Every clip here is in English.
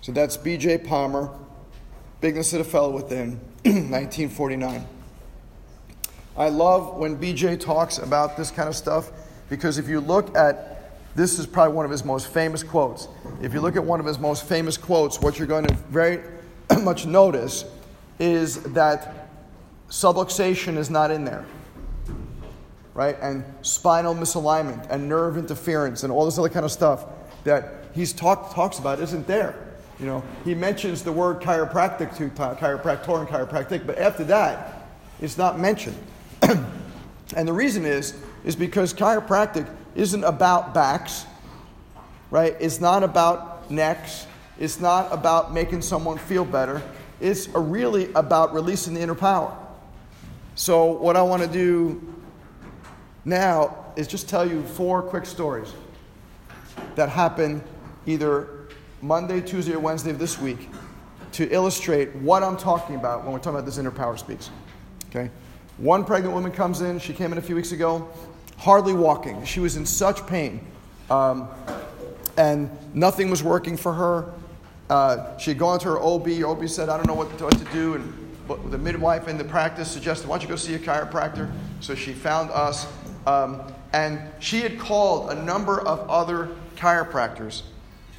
So that's B.J. Palmer, Bigness of the Fellow Within, 1949. I love when BJ talks about this kind of stuff because if you look at this is probably one of his most famous quotes. If you look at one of his most famous quotes, what you're going to very much notice is that subluxation is not in there. Right? And spinal misalignment and nerve interference and all this other kind of stuff that he's talk, talks about isn't there. You know, he mentions the word chiropractic to chiropractor and chiropractic, but after that, it's not mentioned. and the reason is, is because chiropractic isn't about backs, right? It's not about necks. It's not about making someone feel better. It's really about releasing the inner power. So, what I want to do now is just tell you four quick stories that happened either Monday, Tuesday, or Wednesday of this week to illustrate what I'm talking about when we're talking about this inner power speaks. Okay? One pregnant woman comes in, she came in a few weeks ago, hardly walking. She was in such pain. Um, and nothing was working for her. Uh, she had gone to her OB. OB said, I don't know what to, what to do. And the midwife in the practice suggested, why don't you go see a chiropractor? So she found us. Um, and she had called a number of other chiropractors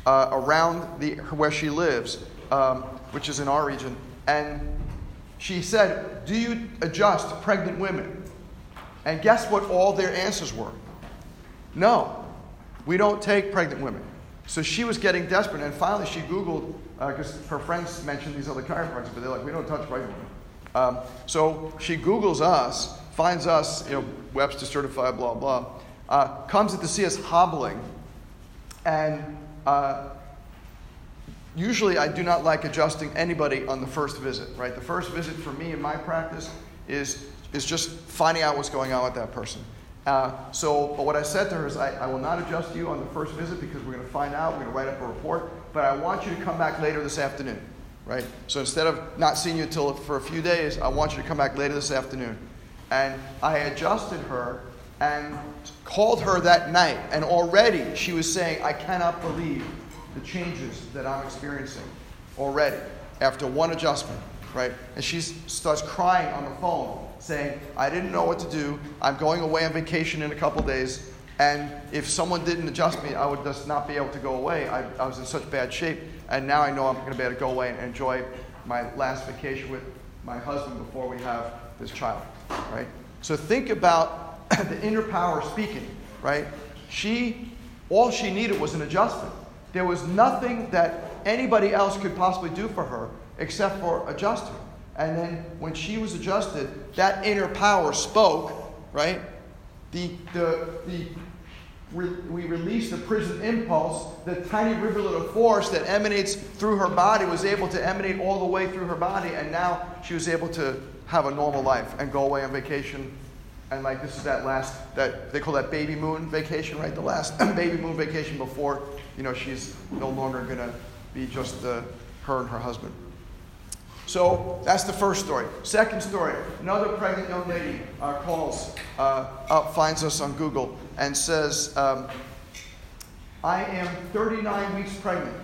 uh, around the, where she lives, um, which is in our region. And she said, Do you adjust pregnant women? And guess what all their answers were? No, we don't take pregnant women. So she was getting desperate, and finally she Googled, because uh, her friends mentioned these other chiropractors, but they're like, we don't touch pregnant women. Um, so she Googles us, finds us, you know, Webster certified, blah, blah, uh, comes to see us hobbling, and uh, usually I do not like adjusting anybody on the first visit, right? The first visit for me in my practice is, is just finding out what's going on with that person. Uh, so, but what I said to her is, I, I will not adjust you on the first visit because we're going to find out, we're going to write up a report, but I want you to come back later this afternoon, right? So instead of not seeing you until for a few days, I want you to come back later this afternoon. And I adjusted her and called her that night, and already she was saying, I cannot believe the changes that I'm experiencing already after one adjustment, right? And she starts crying on the phone, saying, I didn't know what to do. I'm going away on vacation in a couple days. And if someone didn't adjust me, I would just not be able to go away. I, I was in such bad shape. And now I know I'm going to be able to go away and enjoy my last vacation with my husband before we have this child, right? So think about the inner power speaking, right? She, all she needed was an adjustment. There was nothing that anybody else could possibly do for her except for adjust her. And then when she was adjusted, that inner power spoke, right? The, the, the, we released the prison impulse. The tiny rivulet of force that emanates through her body was able to emanate all the way through her body, and now she was able to have a normal life and go away on vacation. And like this is that last that they call that baby moon vacation, right? The last baby moon vacation before you know, she's no longer to be just her and her husband. So that's the first story. Second story another pregnant young lady uh, calls uh, up, finds us on Google, and says, um, I am 39 weeks pregnant,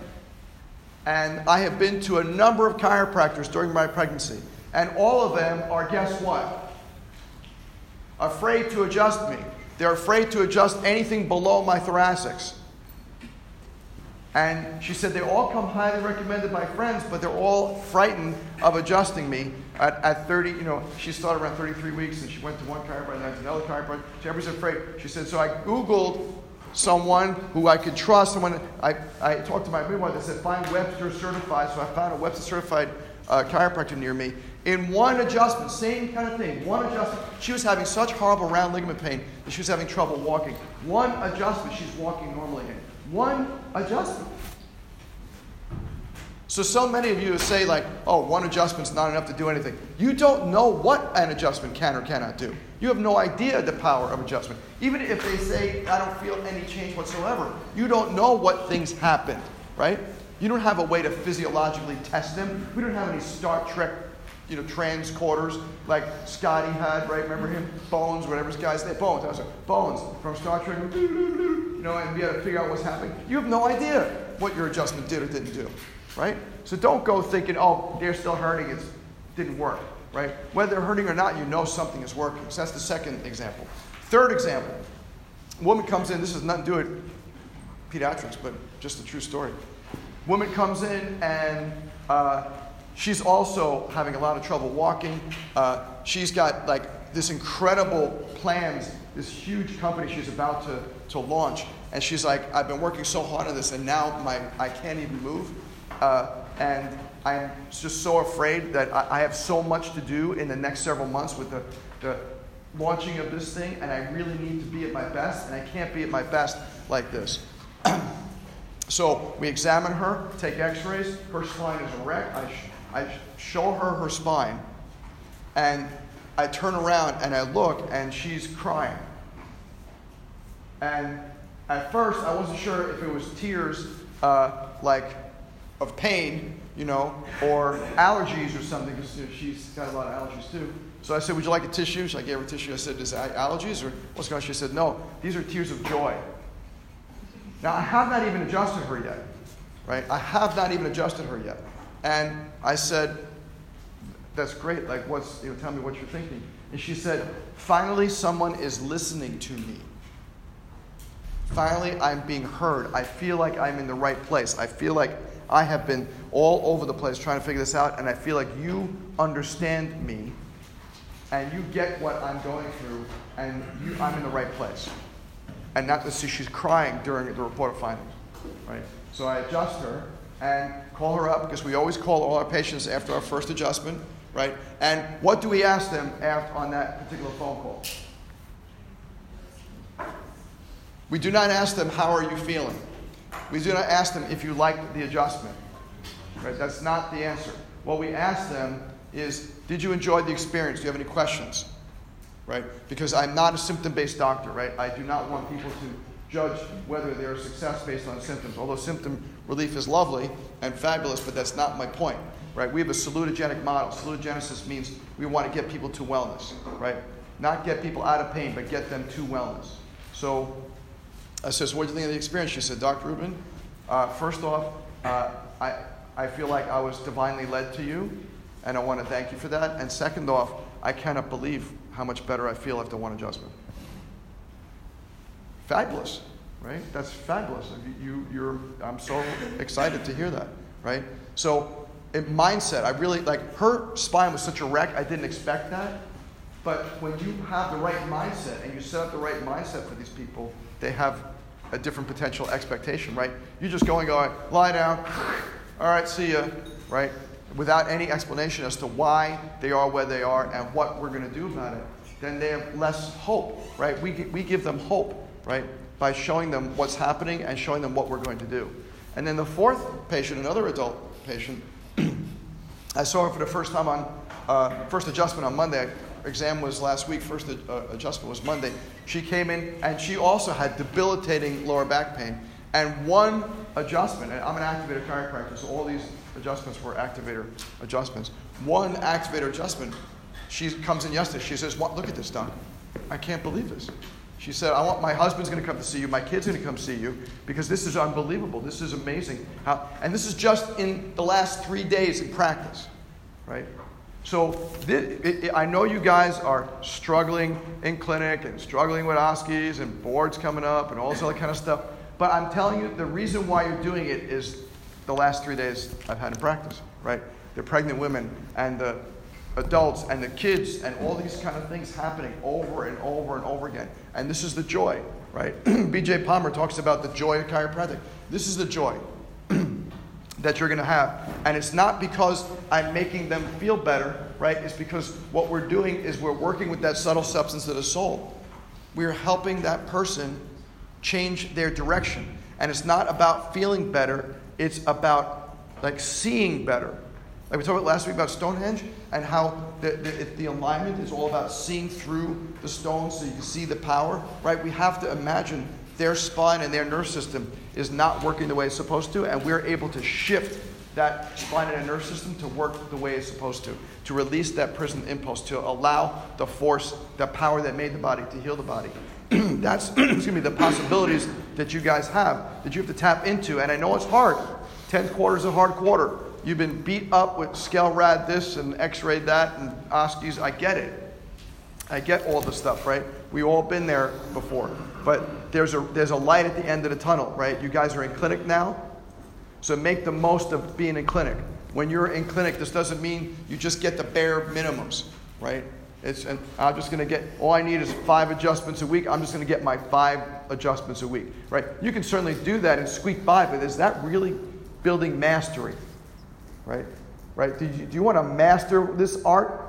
and I have been to a number of chiropractors during my pregnancy, and all of them are, guess what? Afraid to adjust me. They're afraid to adjust anything below my thoracics. And she said they all come highly recommended by friends, but they're all frightened of adjusting me at, at 30. You know, she started around 33 weeks and she went to one chiropractor, and then another chiropractor. She everybody's afraid. She said, so I Googled someone who I could trust. Someone I, I talked to my midwife that said, find Webster certified. So I found a Webster certified uh, chiropractor near me. In one adjustment, same kind of thing, one adjustment, she was having such horrible round ligament pain that she was having trouble walking. One adjustment, she's walking normally again. One adjustment. So, so many of you say, like, oh, one adjustment's not enough to do anything. You don't know what an adjustment can or cannot do. You have no idea the power of adjustment. Even if they say, I don't feel any change whatsoever, you don't know what things happened, right? You don't have a way to physiologically test them. We don't have any Star Trek, you know, transcorders like Scotty had, right? Remember him? Bones, whatever his guy's name. Bones. I was like, Bones from Star Trek. You know, and be able to figure out what's happening. You have no idea. what your adjustment did or didn't do, right? So don't go thinking, oh, they're still hurting, it didn't work, right? Whether they're hurting or not, you know something is working. So that's the second example. Third example, woman comes in, this is nothing to do with pediatrics, but just a true story. Woman comes in and uh, she's also having a lot of trouble walking. Uh, she's got like this incredible plans, this huge company she's about to, to launch. And she's like, I've been working so hard on this, and now my, I can't even move. Uh, and I'm just so afraid that I, I, have so much to do in the next several months with the, the launching of this thing, and I really need to be at my best, and I can't be at my best like this. so we examine her, take x rays. Her spine is erect. I, show her her spine, and I turn around and I look, and she's crying. And at first, I wasn't sure if it was tears uh, like of pain, you know, or allergies or something, because she's got a lot of allergies too. So I said, Would you like a tissue? So I gave her a tissue. I said, Is it allergies or what's going on? She said, No, these are tears of joy. Now, I have not even adjusted her yet, right? I have not even adjusted her yet. And I said, That's great. Like, what's, you know, tell me what you're thinking. And she said, Finally, someone is listening to me. Finally, I'm being heard. I feel like I'm in the right place. I feel like I have been all over the place trying to figure this out, and I feel like you understand me and you get what I'm going through, and you, I'm in the right place. And not to see she's crying during the report of findings, right? So I adjust her and call her up because we always call all our patients after our first adjustment, right? And what do we ask them after, on that particular phone call? We do not ask them, How are you feeling? We do not ask them if you like the adjustment. Right? That's not the answer. What we ask them is, Did you enjoy the experience? Do you have any questions? Right? Because I'm not a symptom based doctor, right? I do not want people to judge whether they're a success based on symptoms. Although symptom relief is lovely and fabulous, but that's not my point. Right? We have a salutogenic model. Salutogenesis means we want to get people to wellness, right? Not get people out of pain, but get them to wellness. So I says, what do you think of the experience? She said, Dr. Rubin, uh, first off, uh, I, I feel like I was divinely led to you, and I want to thank you for that. And second off, I cannot believe how much better I feel after one adjustment. Fabulous, right? That's fabulous. You, you're, I'm so excited to hear that, right? So, mindset, I really, like, her spine was such a wreck, I didn't expect that. But when you have the right mindset and you set up the right mindset for these people, they have a different potential expectation, right? You're just going, going, lie down, all right, see ya, right? Without any explanation as to why they are where they are and what we're going to do about it, then they have less hope, right? We, we give them hope, right? By showing them what's happening and showing them what we're going to do. And then the fourth patient, another adult patient, I saw her for the first time on uh, first adjustment on Monday exam was last week, first uh, adjustment was Monday. She came in and she also had debilitating lower back pain. And one adjustment, and I'm an activator chiropractor, so all these adjustments were activator adjustments. One activator adjustment, she comes in yesterday. She says, Look at this, doc. I can't believe this. She said, I want my husband's going to come to see you, my kid's going to come see you, because this is unbelievable. This is amazing. How, and this is just in the last three days in practice, right? So this, it, it, I know you guys are struggling in clinic and struggling with OSCEs and boards coming up and all this other kind of stuff. But I'm telling you, the reason why you're doing it is the last three days I've had in practice, right? The pregnant women and the adults and the kids and all these kind of things happening over and over and over again. And this is the joy, right? BJ Palmer talks about the joy of chiropractic. This is the joy that you're going to have. And it's not because I'm making them feel better, right? It's because what we're doing is we're working with that subtle substance of the soul. We're helping that person change their direction. And it's not about feeling better, it's about like seeing better. Like we talked about last week about Stonehenge and how the, the, the, alignment is all about seeing through the stones so you can see the power, right? We have to imagine their spine and their nerve system is not working the way it's supposed to, and we're able to shift that spine and nerve system to work the way it's supposed to, to release that prison impulse, to allow the force, the power that made the body to heal the body. That's, excuse me, the possibilities that you guys have that you have to tap into. And I know it's hard. 10th quarter is a hard quarter. You've been beat up with skel rad this and x ray that and OSCEs. I get it. I get all the stuff, right? We've all been there before. But there's a, there's a light at the end of the tunnel, right? You guys are in clinic now. So make the most of being in clinic. When you're in clinic, this doesn't mean you just get the bare minimums, right? It's, and I'm just going to get, all I need is five adjustments a week. I'm just going to get my five adjustments a week, right? You can certainly do that and squeak by, but is that really building mastery, right? Right? Do you, do you want to master this art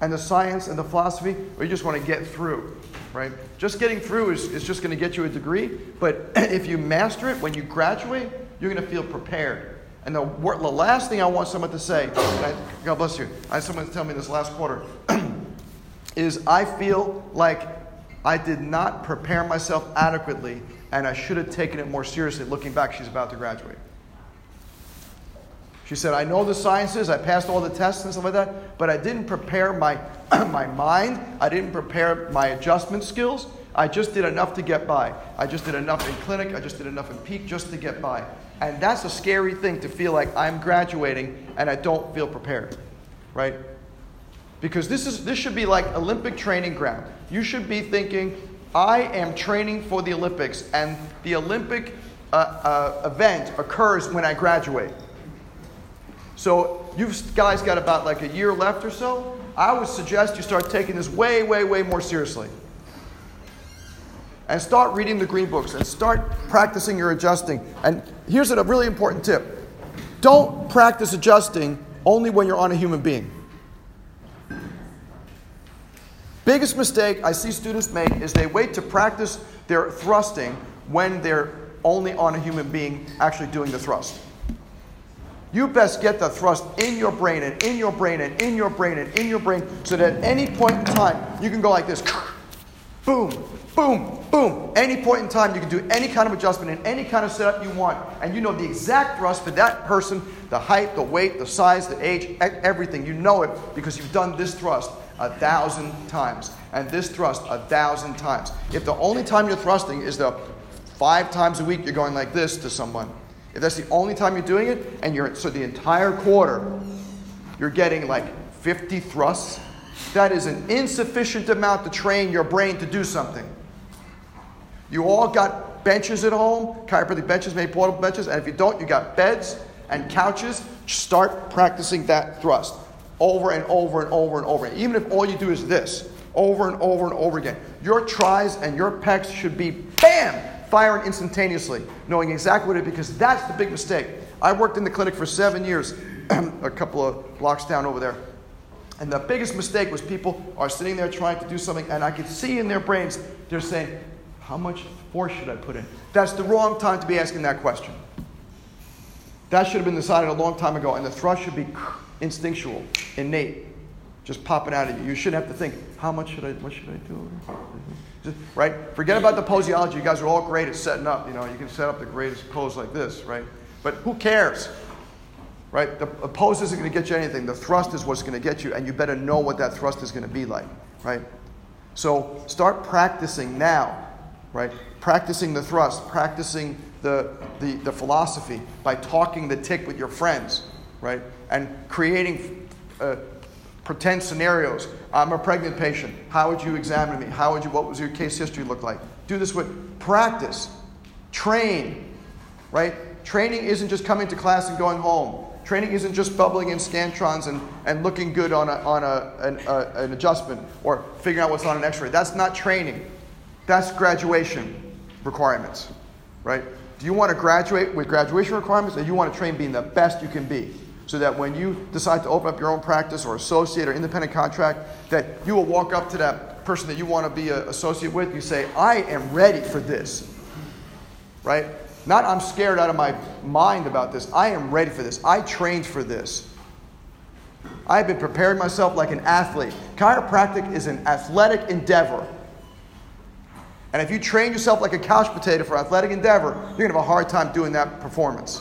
and the science and the philosophy, or you just want to get through, right? Just getting through is, is just going to get you a degree, but if you master it, when you graduate, you're going to feel prepared. And the, the last thing I want someone to say, I, God bless you, I had someone tell me this last quarter, is I feel like I did not prepare myself adequately and I should have taken it more seriously. Looking back, she's about to graduate. She said, I know the sciences, I passed all the tests and stuff like that, but I didn't prepare my, my mind, I didn't prepare my adjustment skills. I just did enough to get by. I just did enough in clinic, I just did enough in peak just to get by. And that's a scary thing to feel like I'm graduating and I don't feel prepared, right? Because this, is, this should be like Olympic training ground. You should be thinking, I am training for the Olympics, and the Olympic uh, uh, event occurs when I graduate. So you guys got about like a year left or so. I would suggest you start taking this way, way, way more seriously. And start reading the green books and start practicing your adjusting. And here's a really important tip don't practice adjusting only when you're on a human being. Biggest mistake I see students make is they wait to practice their thrusting when they're only on a human being actually doing the thrust. You best get the thrust in your brain and in your brain and in your brain and in your brain so that at any point in time you can go like this boom, boom, boom. Any point in time you can do any kind of adjustment in any kind of setup you want. And you know the exact thrust for that person the height, the weight, the size, the age, everything. You know it because you've done this thrust a thousand times and this thrust a thousand times. If the only time you're thrusting is the five times a week you're going like this to someone, if that's the only time you're doing it, and you're so the entire quarter, you're getting like 50 thrusts, that is an insufficient amount to train your brain to do something. You all got benches at home, chiropractic benches, maybe portable benches, and if you don't, you got beds and couches. Start practicing that thrust over and over and over and over. Even if all you do is this, over and over and over again. Your tries and your pecs should be bam, firing instantaneously, knowing exactly what it is, because that's the big mistake. I worked in the clinic for seven years, a couple of blocks down over there. And the biggest mistake was people are sitting there trying to do something, and I could see in their brains, they're saying, How much force should I put in? That's the wrong time to be asking that question. That should have been decided a long time ago, and the thrust should be instinctual, innate, just popping out of you. You shouldn't have to think, How much should I, what should I do? Right? Forget about the poseology. You guys are all great at setting up. You know, you can set up the greatest pose like this, right? But who cares? Right? The, the pose isn't going to get you anything. The thrust is what's going to get you, and you better know what that thrust is going to be like, right? So start practicing now, right? Practicing the thrust, practicing the, the, the philosophy by talking the tick with your friends, right? And creating uh, pretend scenarios. I'm a pregnant patient. How would you examine me? How would you, what was your case history look like? Do this with practice, train, right? Training isn't just coming to class and going home. Training isn't just bubbling in scantrons and, and looking good on, a, on a, an, a, an adjustment or figuring out what's on an x ray. That's not training. That's graduation requirements, right? Do you want to graduate with graduation requirements or you want to train being the best you can be? So that when you decide to open up your own practice or associate or independent contract, that you will walk up to that person that you want to be an associate with. You say, I am ready for this. Right? Not I'm scared out of my mind about this. I am ready for this. I trained for this. I have been preparing myself like an athlete. Chiropractic is an athletic endeavor. And if you train yourself like a couch potato for athletic endeavor, you're going to have a hard time doing that performance.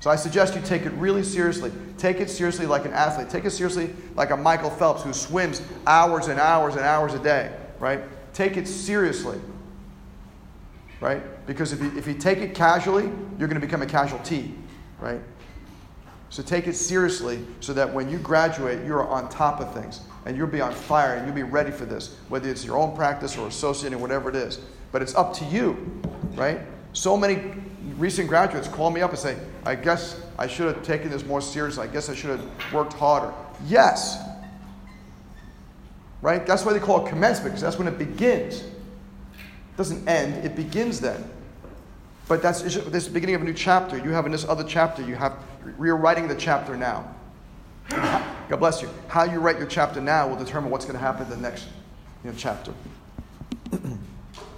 So I suggest you take it really seriously. Take it seriously like an athlete. Take it seriously like a Michael Phelps who swims hours and hours and hours a day, right? Take it seriously. right? Because if you, if you take it casually, you're going to become a casualty, right? So take it seriously so that when you graduate, you're on top of things and you'll be on fire and you'll be ready for this, whether it's your own practice or associating, whatever it is. But it's up to you, right? So many recent graduates call me up and say, I guess I should have taken this more seriously. I guess I should have worked harder. Yes. Right? That's why they call it commencement, because that's when it begins. It doesn't end, it begins then. But that's this is the beginning of a new chapter. You have in this other chapter, you have you're writing the chapter now. God bless you. How you write your chapter now will determine what's going to happen in the next you know, chapter.